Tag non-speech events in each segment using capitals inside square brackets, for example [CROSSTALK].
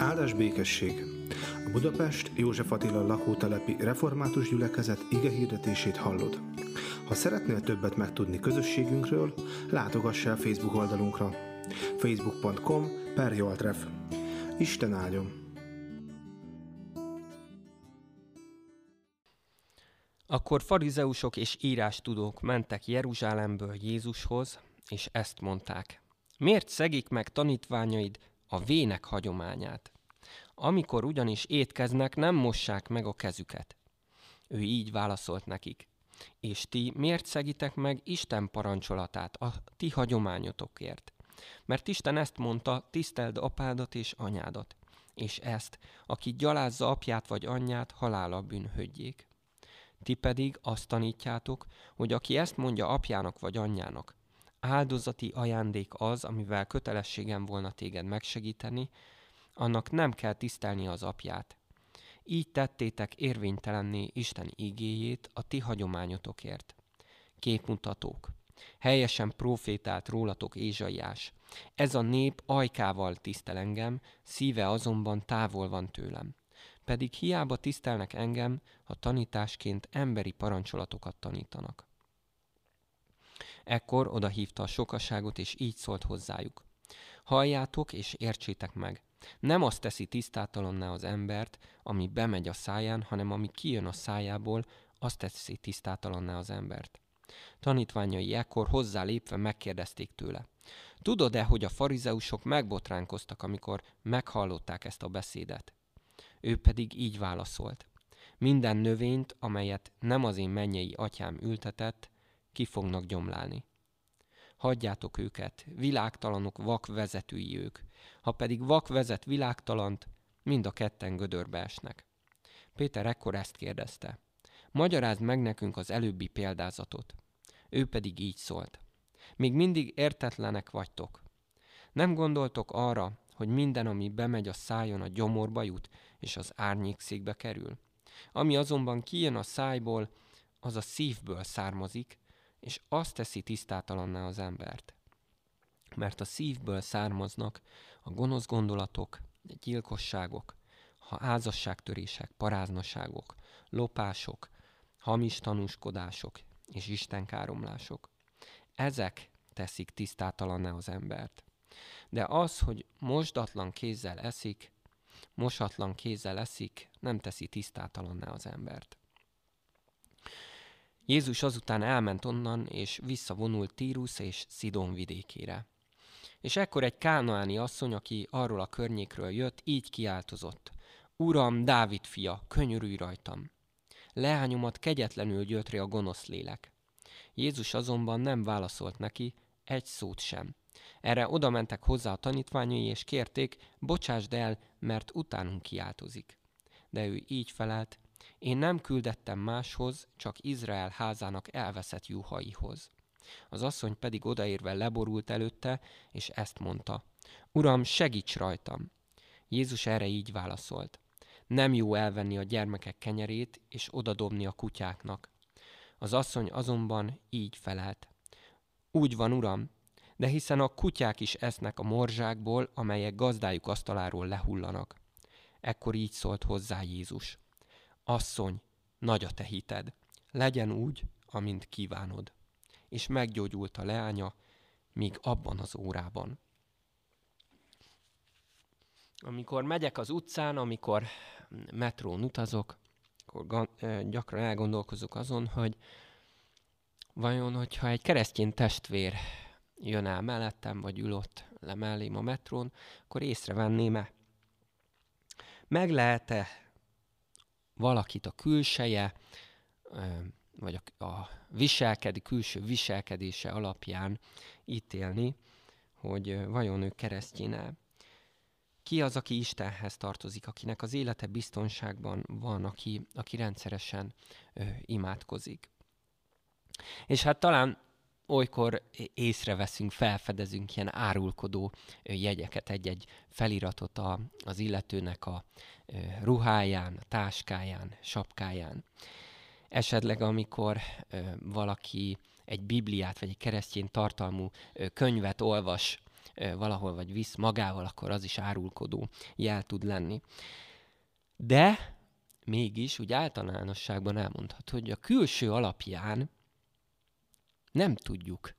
Áldás békesség! A Budapest József Attila lakótelepi református gyülekezet ige hirdetését hallod. Ha szeretnél többet megtudni közösségünkről, látogass el Facebook oldalunkra facebook.com per Joltref. Isten áldjon! Akkor farizeusok és írástudók mentek Jeruzsálemből Jézushoz, és ezt mondták. Miért szegik meg tanítványaid a vének hagyományát? Amikor ugyanis étkeznek, nem mossák meg a kezüket. Ő így válaszolt nekik. És ti miért szegitek meg Isten parancsolatát a ti hagyományotokért? Mert Isten ezt mondta, tiszteld apádat és anyádat, és ezt, aki gyalázza apját vagy anyját, halála bűnhődjék. Ti pedig azt tanítjátok, hogy aki ezt mondja apjának vagy anyjának, áldozati ajándék az, amivel kötelességem volna téged megsegíteni, annak nem kell tisztelni az apját. Így tettétek érvénytelenné Isten igéjét a ti hagyományotokért. Képmutatók. Helyesen profétált rólatok Ézsaiás. Ez a nép ajkával tisztel engem, szíve azonban távol van tőlem. Pedig hiába tisztelnek engem, ha tanításként emberi parancsolatokat tanítanak. Ekkor odahívta a sokaságot, és így szólt hozzájuk. Halljátok és értsétek meg. Nem azt teszi tisztátalanná az embert, ami bemegy a száján, hanem ami kijön a szájából, azt teszi tisztátalanná az embert. Tanítványai ekkor hozzá lépve megkérdezték tőle. Tudod-e, hogy a farizeusok megbotránkoztak, amikor meghallották ezt a beszédet? Ő pedig így válaszolt. Minden növényt, amelyet nem az én mennyei atyám ültetett, ki fognak gyomlálni. Hagyjátok őket, világtalanok vak vezetői ők. Ha pedig vak vezet világtalant, mind a ketten gödörbe esnek. Péter ekkor ezt kérdezte. Magyarázd meg nekünk az előbbi példázatot. Ő pedig így szólt. Még mindig értetlenek vagytok. Nem gondoltok arra, hogy minden, ami bemegy a szájon, a gyomorba jut, és az árnyékszékbe kerül? Ami azonban kijön a szájból, az a szívből származik, és azt teszi tisztátalanná az embert. Mert a szívből származnak a gonosz gondolatok, gyilkosságok, ha házasságtörések, paráznaságok, lopások, hamis tanúskodások és istenkáromlások. Ezek teszik tisztátalanná az embert. De az, hogy mosdatlan kézzel eszik, mosatlan kézzel eszik, nem teszi tisztátalanná az embert. Jézus azután elment onnan, és visszavonult Tírus és Szidon vidékére. És ekkor egy kánaáni asszony, aki arról a környékről jött, így kiáltozott. Uram, Dávid fia, könyörülj rajtam! Leányomat kegyetlenül gyötri a gonosz lélek. Jézus azonban nem válaszolt neki, egy szót sem. Erre oda mentek hozzá a tanítványai, és kérték, bocsásd el, mert utánunk kiáltozik. De ő így felelt, én nem küldettem máshoz, csak Izrael házának elveszett juhaihoz. Az asszony pedig odaérve leborult előtte, és ezt mondta. Uram, segíts rajtam! Jézus erre így válaszolt. Nem jó elvenni a gyermekek kenyerét, és odadobni a kutyáknak. Az asszony azonban így felelt. Úgy van, uram, de hiszen a kutyák is esznek a morzsákból, amelyek gazdájuk asztaláról lehullanak. Ekkor így szólt hozzá Jézus. Asszony, nagy a te hited, legyen úgy, amint kívánod. És meggyógyult a leánya, míg abban az órában. Amikor megyek az utcán, amikor metrón utazok, akkor gyakran elgondolkozok azon, hogy vajon, hogyha egy keresztény testvér jön el mellettem, vagy ül ott le mellém a metrón, akkor észrevenném-e? Meg lehet-e valakit a külseje, vagy a, a viselkedi, külső viselkedése alapján ítélni, hogy vajon ő keresztjén Ki az, aki Istenhez tartozik, akinek az élete biztonságban van, aki, aki rendszeresen ö, imádkozik. És hát talán olykor észreveszünk, felfedezünk ilyen árulkodó jegyeket, egy-egy feliratot a, az illetőnek a ruháján, táskáján, sapkáján. Esetleg, amikor valaki egy bibliát vagy egy keresztény tartalmú könyvet olvas valahol, vagy visz magával, akkor az is árulkodó jel tud lenni. De mégis úgy általánosságban elmondható, hogy a külső alapján nem tudjuk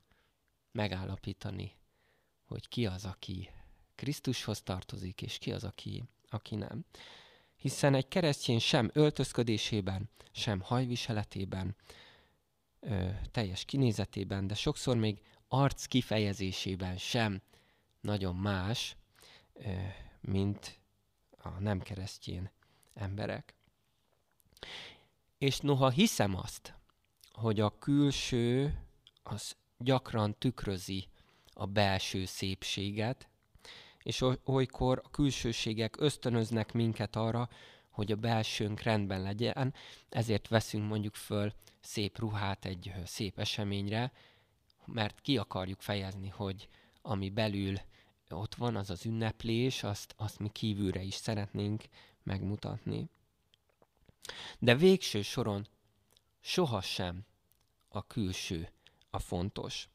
megállapítani, hogy ki az, aki Krisztushoz tartozik, és ki az, aki, aki nem. Hiszen egy keresztény sem öltözködésében, sem hajviseletében, ö, teljes kinézetében, de sokszor még arc kifejezésében sem nagyon más, ö, mint a nem keresztjén emberek. És noha hiszem azt, hogy a külső az gyakran tükrözi a belső szépséget, és olykor a külsőségek ösztönöznek minket arra, hogy a belsőnk rendben legyen, ezért veszünk mondjuk föl szép ruhát egy szép eseményre, mert ki akarjuk fejezni, hogy ami belül ott van, az az ünneplés, azt, azt mi kívülre is szeretnénk megmutatni. De végső soron sohasem a külső a fontos,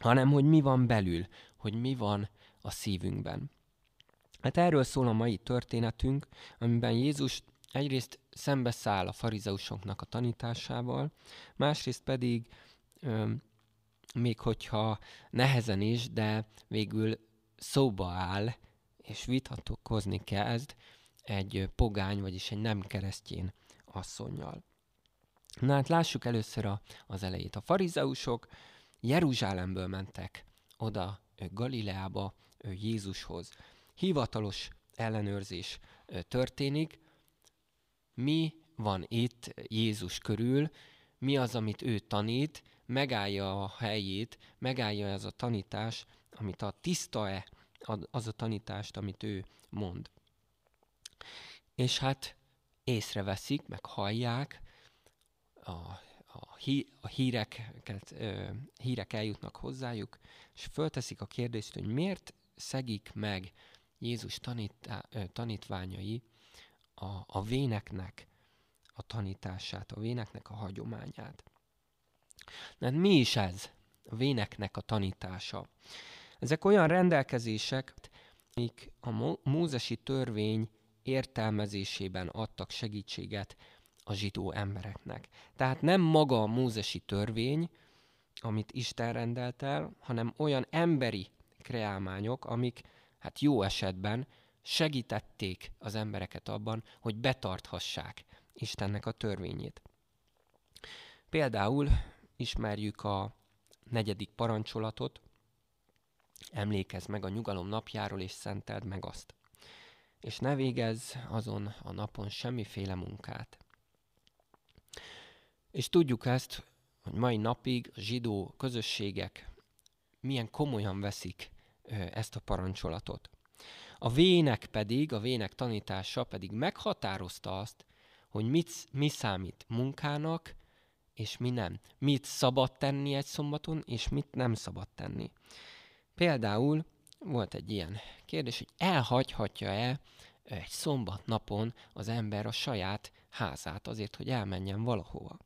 hanem hogy mi van belül, hogy mi van a szívünkben. Hát erről szól a mai történetünk, amiben Jézus egyrészt szembeszáll a farizeusoknak a tanításával, másrészt pedig még hogyha nehezen is, de végül szóba áll, és vitatkozni kezd egy pogány, vagyis egy nem keresztjén asszonynal. Na hát lássuk először a, az elejét. A farizeusok Jeruzsálemből mentek oda Galileába Jézushoz. Hivatalos ellenőrzés történik. Mi van itt Jézus körül, mi az, amit ő tanít, megállja a helyét, megállja ez a tanítás, amit a tiszta-e, az a tanítást, amit ő mond. És hát észreveszik, meg hallják, a, a, hí, a híreket, ö, hírek eljutnak hozzájuk, és fölteszik a kérdést, hogy miért szegik meg Jézus tanítá, tanítványai a, a véneknek a tanítását, a véneknek a hagyományát. De hát mi is ez? A véneknek a tanítása. Ezek olyan rendelkezések, amik a mózesi törvény értelmezésében adtak segítséget a zsidó embereknek. Tehát nem maga a mózesi törvény, amit Isten rendelt el, hanem olyan emberi kreálmányok, amik hát jó esetben segítették az embereket abban, hogy betarthassák Istennek a törvényét. Például ismerjük a negyedik parancsolatot, emlékezz meg a nyugalom napjáról, és szenteld meg azt. És ne végezz azon a napon semmiféle munkát. És tudjuk ezt, hogy mai napig a zsidó közösségek milyen komolyan veszik ezt a parancsolatot. A vének pedig, a vének tanítása pedig meghatározta azt, hogy mit, mi számít munkának, és mi nem. Mit szabad tenni egy szombaton, és mit nem szabad tenni. Például volt egy ilyen kérdés, hogy elhagyhatja-e egy szombat napon az ember a saját házát azért, hogy elmenjen valahova.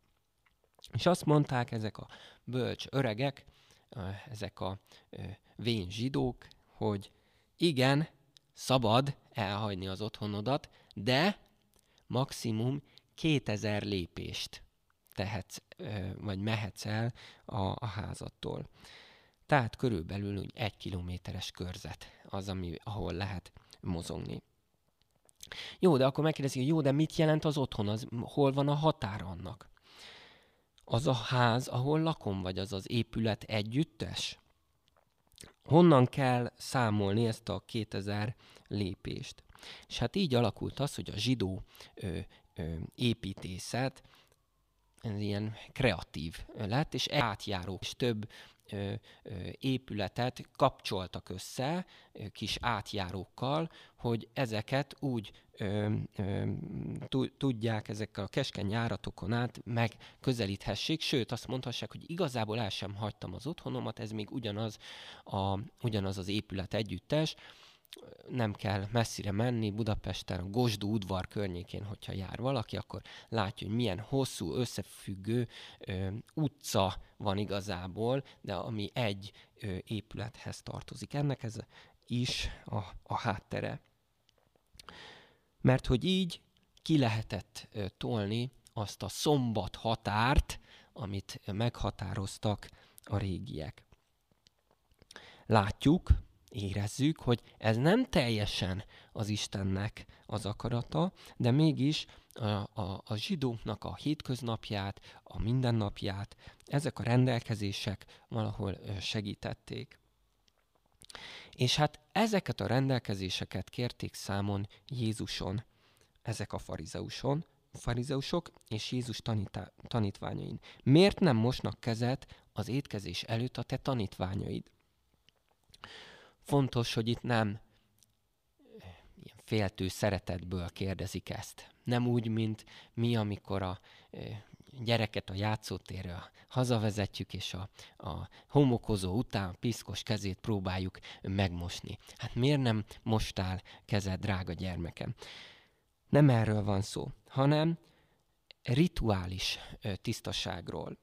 És azt mondták ezek a bölcs öregek, ezek a vén zsidók, hogy igen, szabad elhagyni az otthonodat, de maximum 2000 lépést tehetsz, vagy mehetsz el a, a házattól. Tehát körülbelül úgy egy kilométeres körzet az, ami, ahol lehet mozogni. Jó, de akkor megkérdezik, hogy jó, de mit jelent az otthon? Az, hol van a határ annak? Az a ház, ahol lakom, vagy az az épület együttes? Honnan kell számolni ezt a 2000 lépést? És hát így alakult az, hogy a zsidó ö, ö, építészet ez ilyen kreatív lett, és átjáró, és több épületet kapcsoltak össze kis átjárókkal, hogy ezeket úgy tudják ezekkel a keskeny járatokon át megközelíthessék, sőt azt mondhassák, hogy igazából el sem hagytam az otthonomat, ez még ugyanaz, a, ugyanaz az épület együttes, nem kell messzire menni, Budapesten, a Gosdú udvar környékén, hogyha jár valaki, akkor látja, hogy milyen hosszú, összefüggő ö, utca van igazából, de ami egy ö, épülethez tartozik. Ennek ez is a, a háttere. Mert hogy így ki lehetett ö, tolni azt a szombat határt, amit meghatároztak a régiek. Látjuk, érezzük, hogy ez nem teljesen az Istennek az akarata, de mégis a, a, a zsidóknak a hétköznapját, a mindennapját ezek a rendelkezések valahol segítették. És hát ezeket a rendelkezéseket kérték számon Jézuson, ezek a farizeuson, farizeusok és Jézus tanítá, tanítványain. Miért nem mosnak kezet az étkezés előtt a te tanítványaid? Fontos, hogy itt nem ilyen féltő szeretetből kérdezik ezt. Nem úgy, mint mi, amikor a gyereket a játszótérre hazavezetjük, és a, a homokozó után piszkos kezét próbáljuk megmosni. Hát miért nem mostál kezed, drága gyermekem? Nem erről van szó, hanem rituális tisztaságról.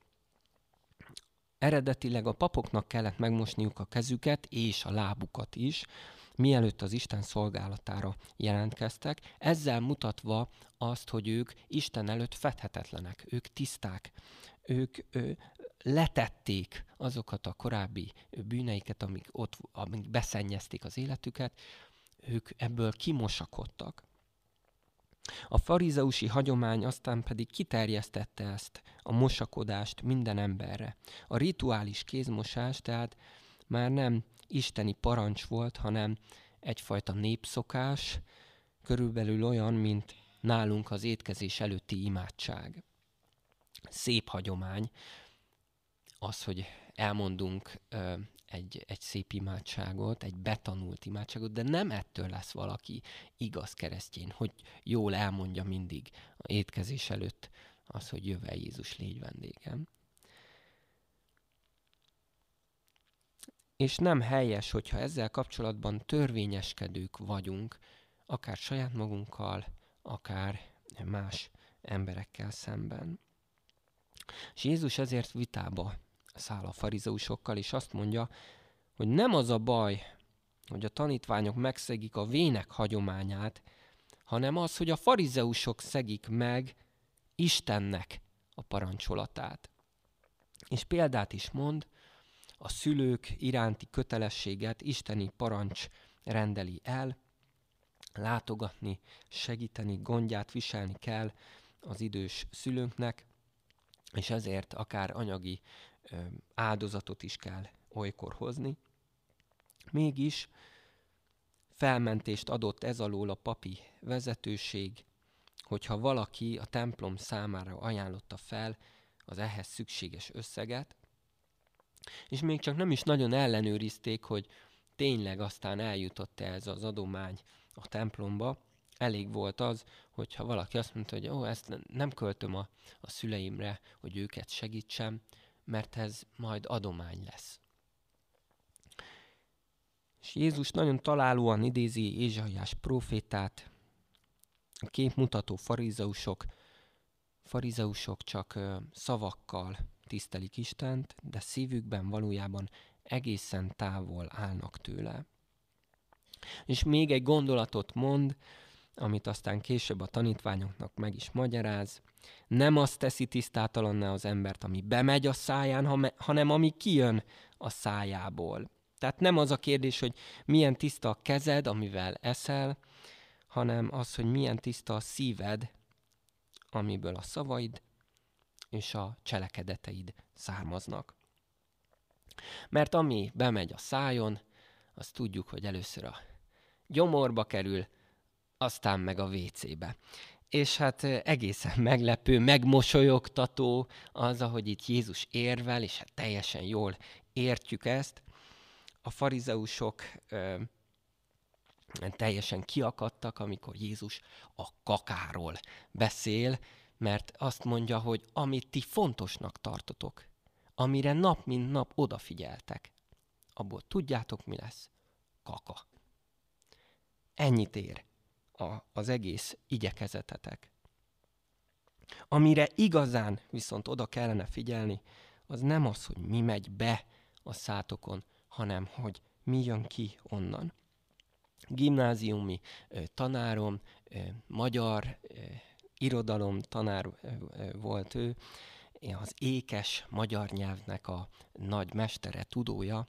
Eredetileg a papoknak kellett megmosniuk a kezüket és a lábukat is, mielőtt az Isten szolgálatára jelentkeztek, ezzel mutatva azt, hogy ők Isten előtt fedhetetlenek, ők tiszták, ők ö, letették azokat a korábbi bűneiket, amik, ott, amik beszennyezték az életüket, ők ebből kimosakodtak. A farizeusi hagyomány aztán pedig kiterjesztette ezt, a mosakodást minden emberre. A rituális kézmosás tehát már nem isteni parancs volt, hanem egyfajta népszokás, körülbelül olyan, mint nálunk az étkezés előtti imádság. Szép hagyomány az, hogy elmondunk ö, egy, egy szép imádságot, egy betanult imádságot, de nem ettől lesz valaki igaz keresztjén, hogy jól elmondja mindig a étkezés előtt az, hogy jöve Jézus, légy vendégem. És nem helyes, hogyha ezzel kapcsolatban törvényeskedők vagyunk, akár saját magunkkal, akár más emberekkel szemben. És Jézus ezért vitába száll a farizeusokkal, és azt mondja, hogy nem az a baj, hogy a tanítványok megszegik a vének hagyományát, hanem az, hogy a farizeusok szegik meg Istennek a parancsolatát. És példát is mond, a szülők iránti kötelességet isteni parancs rendeli el, látogatni, segíteni, gondját viselni kell az idős szülőnknek, és ezért akár anyagi áldozatot is kell olykor hozni. Mégis felmentést adott ez alól a papi vezetőség, hogyha valaki a templom számára ajánlotta fel az ehhez szükséges összeget, és még csak nem is nagyon ellenőrizték, hogy tényleg aztán eljutott -e ez az adomány a templomba, elég volt az, hogyha valaki azt mondta, hogy ó, ezt nem költöm a, a szüleimre, hogy őket segítsem, mert ez majd adomány lesz. És Jézus nagyon találóan idézi Ézsaiás profétát, a képmutató farizeusok, farizeusok csak szavakkal tisztelik Istent, de szívükben valójában egészen távol állnak tőle. És még egy gondolatot mond, amit aztán később a tanítványoknak meg is magyaráz. Nem azt teszi tisztátalanná az embert, ami bemegy a száján, hanem ami kijön a szájából. Tehát nem az a kérdés, hogy milyen tiszta a kezed, amivel eszel, hanem az, hogy milyen tiszta a szíved, amiből a szavaid és a cselekedeteid származnak. Mert ami bemegy a szájon, azt tudjuk, hogy először a gyomorba kerül, aztán meg a WC-be. És hát egészen [LAUGHS] meglepő, megmosolyogtató az, ahogy itt Jézus érvel, és hát teljesen jól értjük ezt. A farizeusok ö, teljesen kiakadtak, amikor Jézus a kakáról beszél, mert azt mondja, hogy amit ti fontosnak tartotok, amire nap mint nap odafigyeltek, abból tudjátok, mi lesz? Kaka. ennyit ér a, az egész igyekezetetek. Amire igazán viszont oda kellene figyelni, az nem az, hogy mi megy be a szátokon, hanem hogy mi jön ki onnan. Gimnáziumi tanárom, magyar irodalom tanár volt ő, az ékes magyar nyelvnek a nagy mestere, tudója,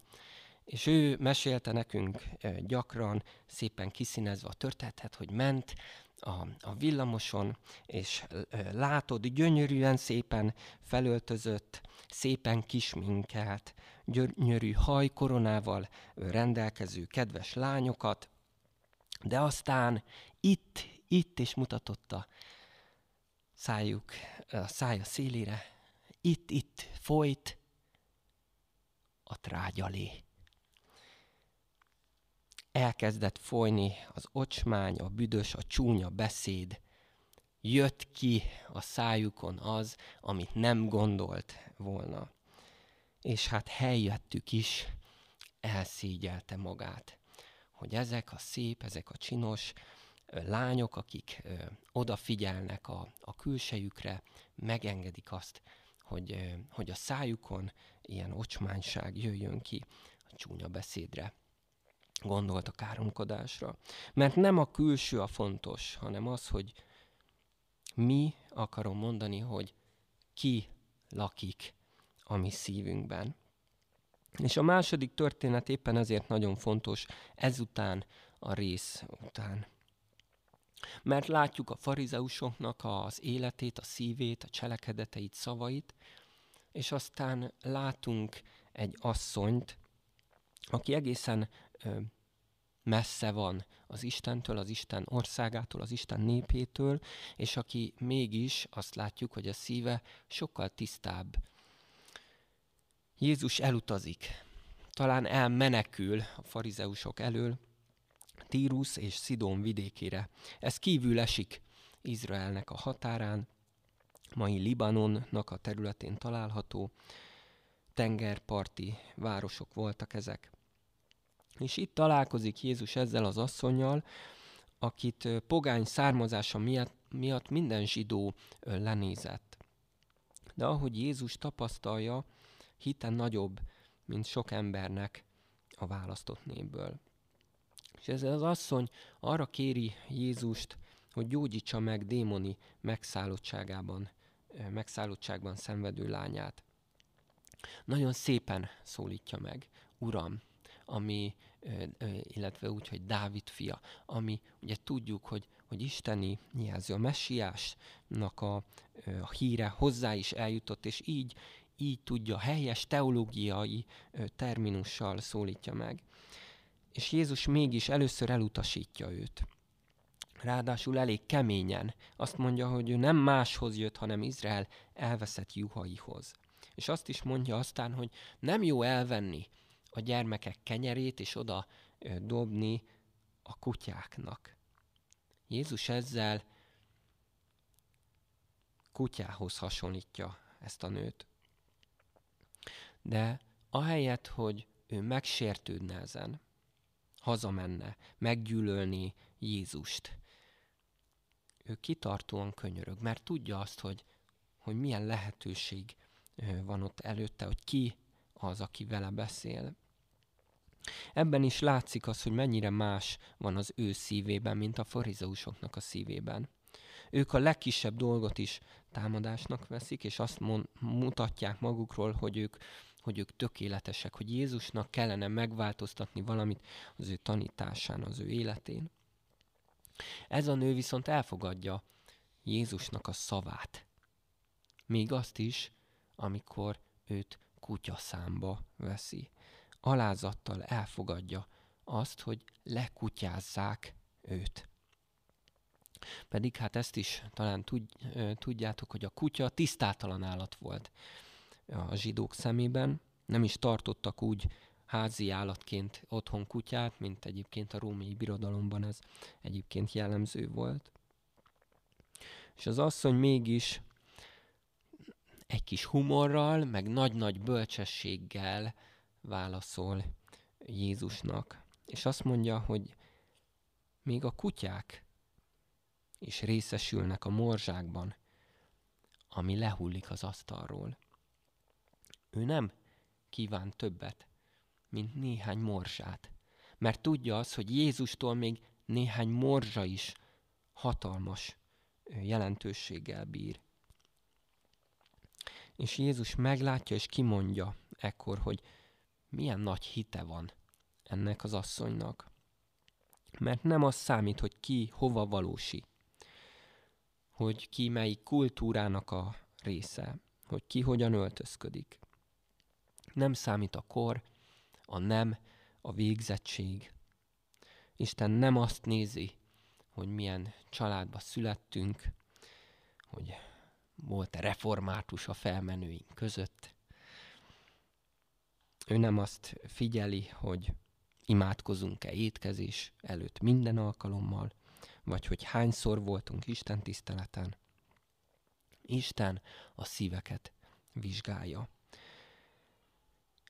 és ő mesélte nekünk gyakran, szépen kiszínezve a történetet, hogy ment a, a villamoson, és látod, gyönyörűen szépen felöltözött, szépen kisminkelt, gyönyörű hajkoronával rendelkező kedves lányokat, de aztán itt, itt is mutatotta szájuk, a szája szélére, itt-itt folyt a trágyalé. Elkezdett folyni az ocsmány, a büdös, a csúnya beszéd. Jött ki a szájukon az, amit nem gondolt volna. És hát helyjettük is elszégyelte magát, hogy ezek a szép, ezek a csinos lányok, akik odafigyelnek a, a külsejükre, megengedik azt, hogy, hogy a szájukon ilyen ocsmányság jöjjön ki a csúnya beszédre. Gondolt a káromkodásra. Mert nem a külső a fontos, hanem az, hogy mi akarom mondani, hogy ki lakik a mi szívünkben. És a második történet éppen ezért nagyon fontos, ezután a rész után. Mert látjuk a farizeusoknak az életét, a szívét, a cselekedeteit, szavait, és aztán látunk egy asszonyt, aki egészen messze van az Istentől, az Isten országától, az Isten népétől, és aki mégis azt látjuk, hogy a szíve sokkal tisztább. Jézus elutazik, talán elmenekül a farizeusok elől, Tírus és Szidón vidékére. Ez kívül esik Izraelnek a határán, mai Libanonnak a területén található, tengerparti városok voltak ezek. És itt találkozik Jézus ezzel az asszonyjal, akit pogány származása miatt, miatt minden zsidó lenézett. De ahogy Jézus tapasztalja, hiten nagyobb, mint sok embernek a választott népből. És ez az asszony arra kéri Jézust, hogy gyógyítsa meg démoni megszállottságában, megszállottságban szenvedő lányát. Nagyon szépen szólítja meg, Uram, ami, illetve úgy, hogy Dávid fia, ami ugye tudjuk, hogy, hogy isteni jelző, a messiásnak a, a híre hozzá is eljutott, és így, így tudja helyes teológiai terminussal szólítja meg és Jézus mégis először elutasítja őt. Ráadásul elég keményen. Azt mondja, hogy ő nem máshoz jött, hanem Izrael elveszett juhaihoz. És azt is mondja aztán, hogy nem jó elvenni a gyermekek kenyerét, és oda dobni a kutyáknak. Jézus ezzel kutyához hasonlítja ezt a nőt. De ahelyett, hogy ő megsértődne ezen, hazamenne, meggyűlölni Jézust. Ő kitartóan könyörög, mert tudja azt, hogy, hogy milyen lehetőség van ott előtte, hogy ki az, aki vele beszél. Ebben is látszik az, hogy mennyire más van az ő szívében, mint a farizeusoknak a szívében. Ők a legkisebb dolgot is támadásnak veszik, és azt mond, mutatják magukról, hogy ők hogy ők tökéletesek, hogy Jézusnak kellene megváltoztatni valamit az ő tanításán, az ő életén. Ez a nő viszont elfogadja Jézusnak a szavát. Még azt is, amikor őt kutyaszámba veszi. Alázattal elfogadja azt, hogy lekutyázzák őt. Pedig hát ezt is talán tudjátok, hogy a kutya tisztátalan állat volt a zsidók szemében. Nem is tartottak úgy házi állatként otthon kutyát, mint egyébként a római birodalomban ez egyébként jellemző volt. És az asszony mégis egy kis humorral, meg nagy-nagy bölcsességgel válaszol Jézusnak. És azt mondja, hogy még a kutyák is részesülnek a morzsákban, ami lehullik az asztalról. Ő nem kíván többet, mint néhány morzsát, mert tudja az, hogy Jézustól még néhány morzsa is hatalmas jelentőséggel bír. És Jézus meglátja és kimondja ekkor, hogy milyen nagy hite van ennek az asszonynak. Mert nem az számít, hogy ki hova valósi, hogy ki melyik kultúrának a része, hogy ki hogyan öltözködik. Nem számít a kor, a nem, a végzettség. Isten nem azt nézi, hogy milyen családba születtünk, hogy volt-e református a felmenőink között. Ő nem azt figyeli, hogy imádkozunk-e étkezés előtt minden alkalommal, vagy hogy hányszor voltunk Isten tiszteleten. Isten a szíveket vizsgálja.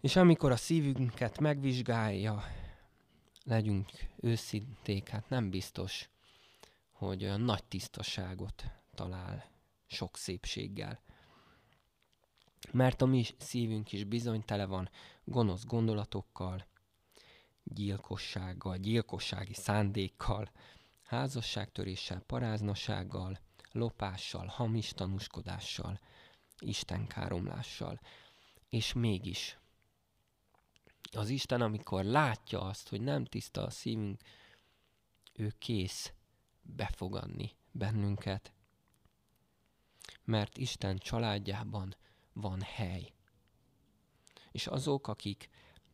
És amikor a szívünket megvizsgálja, legyünk őszinték, hát nem biztos, hogy olyan nagy tisztaságot talál sok szépséggel. Mert a mi szívünk is bizony tele van gonosz gondolatokkal, gyilkossággal, gyilkossági szándékkal, házasságtöréssel, paráznasággal, lopással, hamis tanúskodással, istenkáromlással. És mégis az Isten, amikor látja azt, hogy nem tiszta a szívünk, ő kész befogadni bennünket. Mert Isten családjában van hely. És azok, akik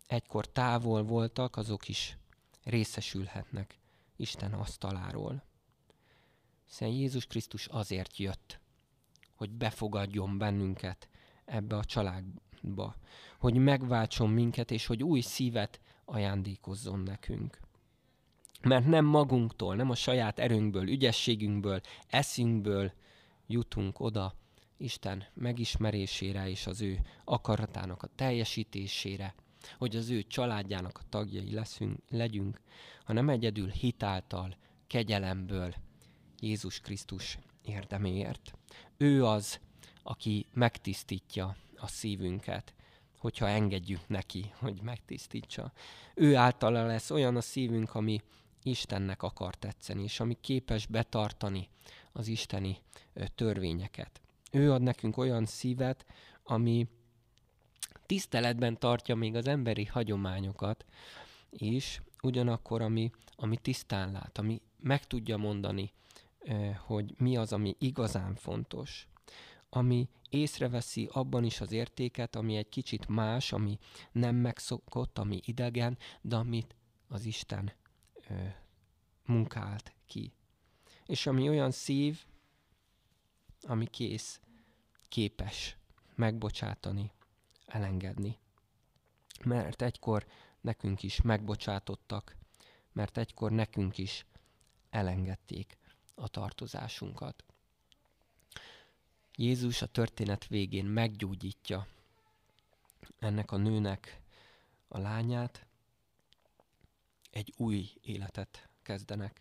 egykor távol voltak, azok is részesülhetnek Isten asztaláról. Hiszen Jézus Krisztus azért jött, hogy befogadjon bennünket ebbe a családba, hogy megváltson minket, és hogy új szívet ajándékozzon nekünk. Mert nem magunktól, nem a saját erőnkből, ügyességünkből, eszünkből jutunk oda Isten megismerésére és az ő akaratának a teljesítésére, hogy az ő családjának a tagjai leszünk, legyünk, hanem egyedül hitáltal, kegyelemből, Jézus Krisztus érdeméért. Ő az, aki megtisztítja a szívünket, hogyha engedjük neki, hogy megtisztítsa. Ő általa lesz olyan a szívünk, ami Istennek akar tetszeni, és ami képes betartani az isteni törvényeket. Ő ad nekünk olyan szívet, ami tiszteletben tartja még az emberi hagyományokat, és ugyanakkor, ami, ami tisztán lát, ami meg tudja mondani, hogy mi az, ami igazán fontos, ami észreveszi abban is az értéket, ami egy kicsit más, ami nem megszokott, ami idegen, de amit az Isten munkált ki. És ami olyan szív, ami kész, képes megbocsátani, elengedni. Mert egykor nekünk is megbocsátottak, mert egykor nekünk is elengedték a tartozásunkat. Jézus a történet végén meggyógyítja ennek a nőnek a lányát, egy új életet kezdenek.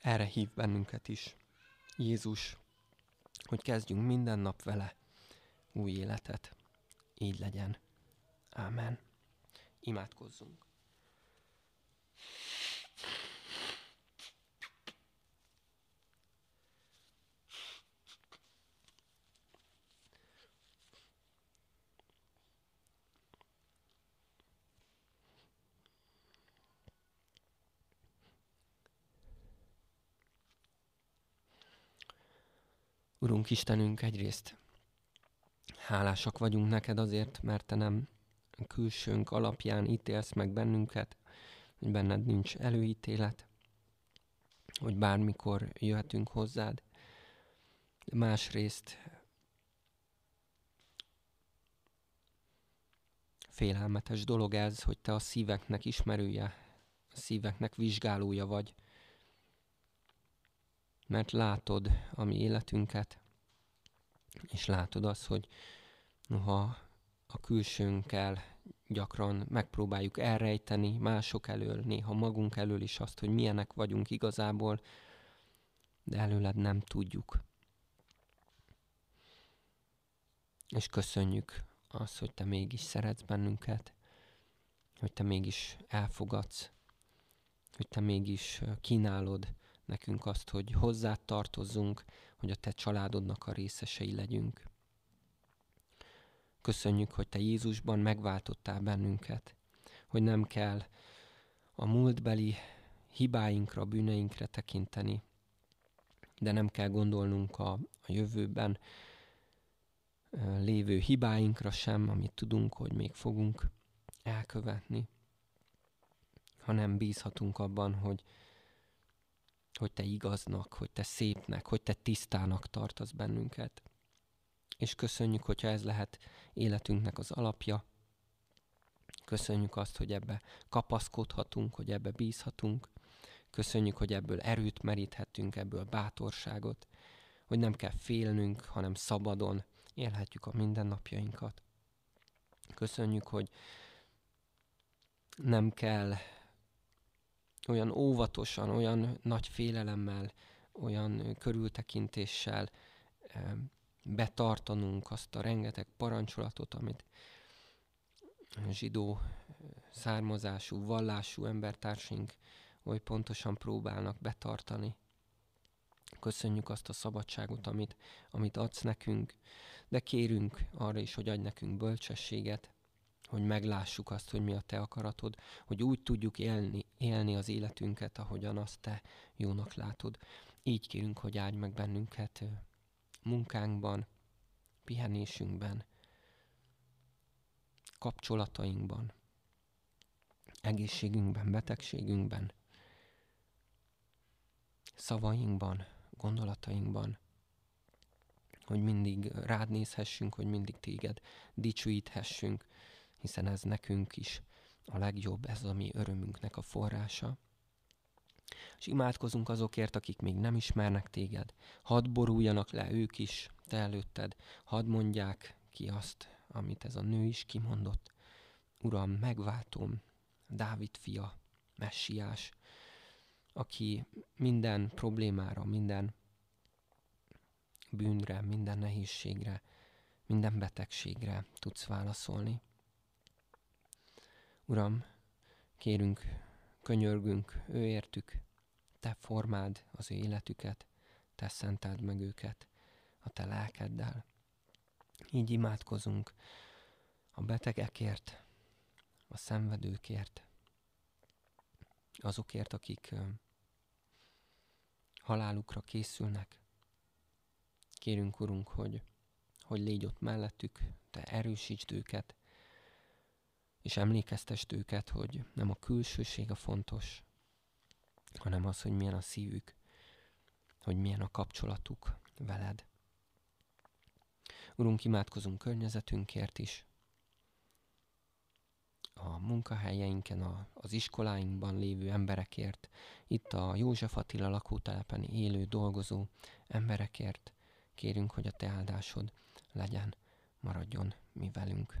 Erre hív bennünket is Jézus, hogy kezdjünk minden nap vele új életet. Így legyen. Ámen. Imádkozzunk. Urunk Istenünk, egyrészt hálásak vagyunk neked azért, mert te nem külsőnk alapján ítélsz meg bennünket, hogy benned nincs előítélet, hogy bármikor jöhetünk hozzád. Másrészt félelmetes dolog ez, hogy te a szíveknek ismerője, a szíveknek vizsgálója vagy, mert látod a mi életünket, és látod azt, hogy noha a külsőnkkel gyakran megpróbáljuk elrejteni mások elől, néha magunk elől is azt, hogy milyenek vagyunk igazából, de előled nem tudjuk. És köszönjük azt, hogy te mégis szeretsz bennünket, hogy te mégis elfogadsz, hogy te mégis kínálod nekünk azt, hogy hozzá tartozzunk, hogy a te családodnak a részesei legyünk. Köszönjük, hogy te Jézusban megváltottál bennünket, hogy nem kell a múltbeli hibáinkra, bűneinkre tekinteni, de nem kell gondolnunk a, a jövőben lévő hibáinkra sem, amit tudunk, hogy még fogunk elkövetni, hanem bízhatunk abban, hogy, hogy te igaznak, hogy te szépnek, hogy te tisztának tartasz bennünket. És köszönjük, hogyha ez lehet életünknek az alapja. Köszönjük azt, hogy ebbe kapaszkodhatunk, hogy ebbe bízhatunk. Köszönjük, hogy ebből erőt meríthetünk, ebből bátorságot, hogy nem kell félnünk, hanem szabadon élhetjük a mindennapjainkat. Köszönjük, hogy nem kell olyan óvatosan, olyan nagy félelemmel, olyan körültekintéssel betartanunk azt a rengeteg parancsolatot, amit zsidó származású, vallású embertársaink oly pontosan próbálnak betartani. Köszönjük azt a szabadságot, amit, amit adsz nekünk, de kérünk arra is, hogy adj nekünk bölcsességet, hogy meglássuk azt, hogy mi a Te akaratod, hogy úgy tudjuk élni, élni az életünket, ahogyan azt Te jónak látod. Így kérünk, hogy áldj meg bennünket munkánkban, pihenésünkben, kapcsolatainkban, egészségünkben, betegségünkben, szavainkban, gondolatainkban, hogy mindig rád nézhessünk, hogy mindig téged dicsőíthessünk, hiszen ez nekünk is a legjobb, ez a mi örömünknek a forrása. És imádkozunk azokért, akik még nem ismernek téged. Hadd boruljanak le ők is te előtted, hadd mondják ki azt, amit ez a nő is kimondott. Uram, megváltom, Dávid fia, messiás, aki minden problémára, minden bűnre, minden nehézségre, minden betegségre tudsz válaszolni. Uram, kérünk, könyörgünk ő értük, te formád az ő életüket, te szenteld meg őket a te lelkeddel. Így imádkozunk a betegekért, a szenvedőkért, azokért, akik halálukra készülnek. Kérünk, Urunk, hogy, hogy légy ott mellettük, Te erősítsd őket, és emlékeztest őket, hogy nem a külsőség a fontos, hanem az, hogy milyen a szívük, hogy milyen a kapcsolatuk veled. Urunk, imádkozunk környezetünkért is, a munkahelyeinken, a, az iskoláinkban lévő emberekért, itt a József Attila lakótelepen élő, dolgozó emberekért kérünk, hogy a Te áldásod legyen, maradjon mi velünk.